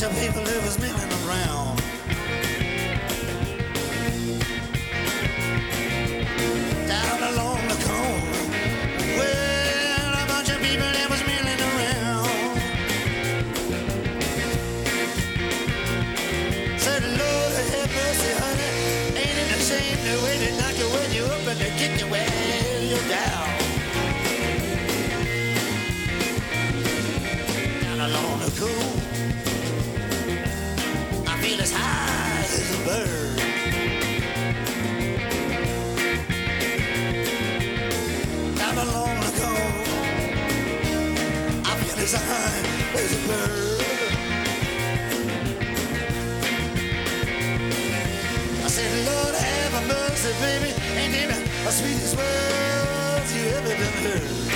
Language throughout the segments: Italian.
bunch of people who was milling around. Down along the cone, well, a bunch of people that was milling around. Said, Lord, have mercy, honey. Ain't it a shame the way they knock you when you up and they kick you when you're down? Yeah.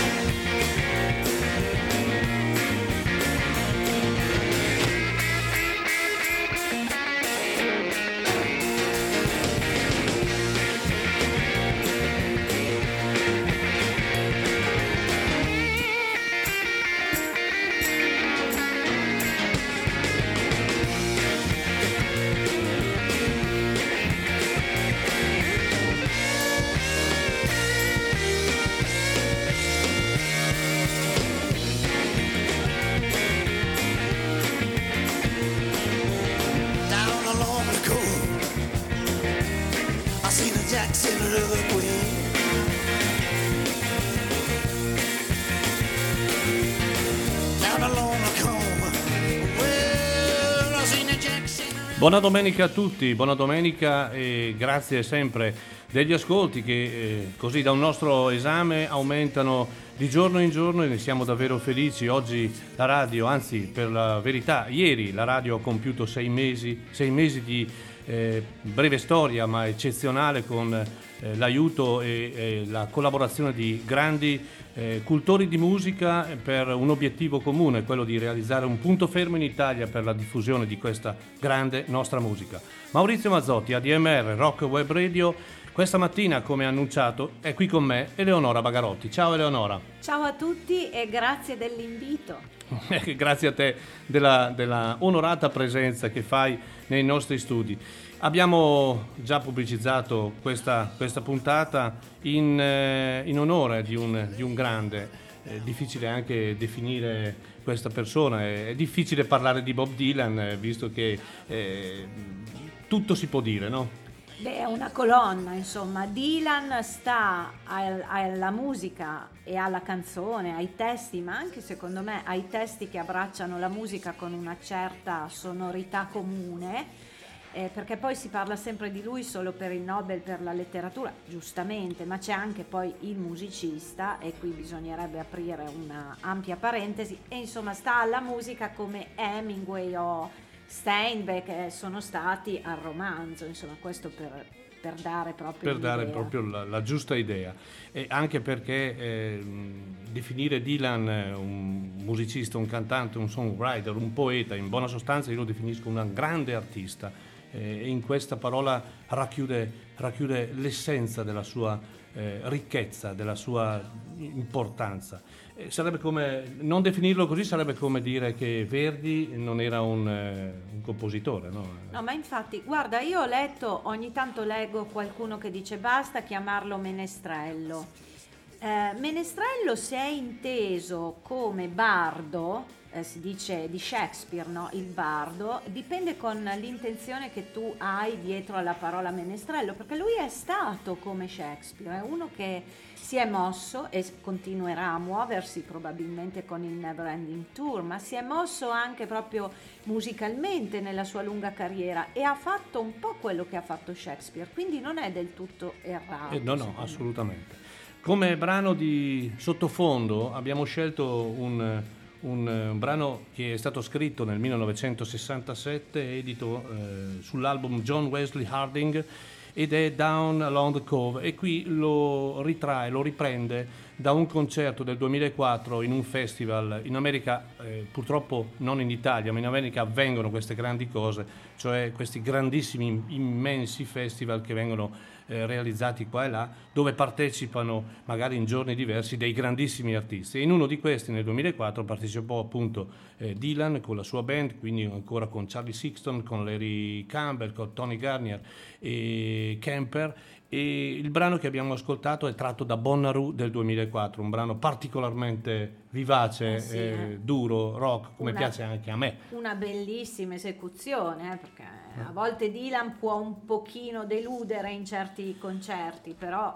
Buona domenica a tutti, buona domenica e grazie sempre degli ascolti che eh, così da un nostro esame aumentano di giorno in giorno e ne siamo davvero felici. Oggi la radio, anzi per la verità, ieri la radio ha compiuto sei mesi, sei mesi di eh, breve storia ma eccezionale con eh, l'aiuto e, e, la collaborazione di grandi eh, cultori di musica per un obiettivo comune, quello di realizzare un punto fermo in Italia per la diffusione di questa grande nostra musica. Maurizio Mazzotti, ADMR Rock Web Radio, questa mattina, come annunciato, è qui con me Eleonora Bagarotti. Ciao Eleonora. Ciao a tutti e grazie dell'invito. grazie a te della, della onorata presenza che fai nei nostri studi. Abbiamo già pubblicizzato questa, questa puntata in, eh, in onore di un, di un grande. È difficile anche definire questa persona, è, è difficile parlare di Bob Dylan eh, visto che eh, tutto si può dire, no? Beh, è una colonna, insomma. Dylan sta alla musica e alla canzone, ai testi, ma anche secondo me ai testi che abbracciano la musica con una certa sonorità comune eh, perché poi si parla sempre di lui solo per il Nobel per la letteratura, giustamente, ma c'è anche poi il musicista e qui bisognerebbe aprire una ampia parentesi e insomma sta alla musica come Hemingway o Steinbeck eh, sono stati al romanzo, insomma questo per, per dare proprio, per dare proprio la, la, giusta idea e anche perché eh, definire Dylan un musicista, un cantante, un songwriter, un poeta, in buona sostanza io lo definisco un grande artista eh, e in questa parola racchiude, racchiude l'essenza della sua eh, ricchezza, della sua importanza. Eh, sarebbe come, non definirlo così sarebbe come dire che Verdi non era un, eh, un compositore. No? no, ma infatti, guarda, io ho letto, ogni tanto leggo qualcuno che dice basta chiamarlo menestrello. Eh, menestrello si è inteso come bardo, eh, si dice di Shakespeare, no? il bardo, dipende con l'intenzione che tu hai dietro alla parola menestrello, perché lui è stato come Shakespeare, è uno che si è mosso e continuerà a muoversi probabilmente con il Never Ending Tour, ma si è mosso anche proprio musicalmente nella sua lunga carriera e ha fatto un po' quello che ha fatto Shakespeare, quindi non è del tutto errato. Eh, no, no, assolutamente. Come brano di sottofondo abbiamo scelto un, un, brano che è stato scritto nel 1967, edito eh, sull'album John Wesley Harding ed è Down Along the Cove e qui lo ritrae, lo riprende da un concerto del 2004 in un festival in America, eh, purtroppo non in Italia, ma in America avvengono queste grandi cose, cioè questi grandissimi, immensi festival che vengono eh, realizzati qua e là, dove partecipano magari in giorni diversi dei grandissimi artisti. E in uno di questi nel 2004 partecipò appunto eh, Dylan con la sua band, quindi ancora con Charlie Sixton, con Larry Campbell, con Tony Garnier e Kemper e il brano che abbiamo ascoltato è tratto da Bonnaroo del 2004, un brano particolarmente vivace, eh sì, eh. duro, rock, come una, piace anche a me. Una bellissima esecuzione, eh, perché a volte Dylan può un pochino deludere in certi concerti, però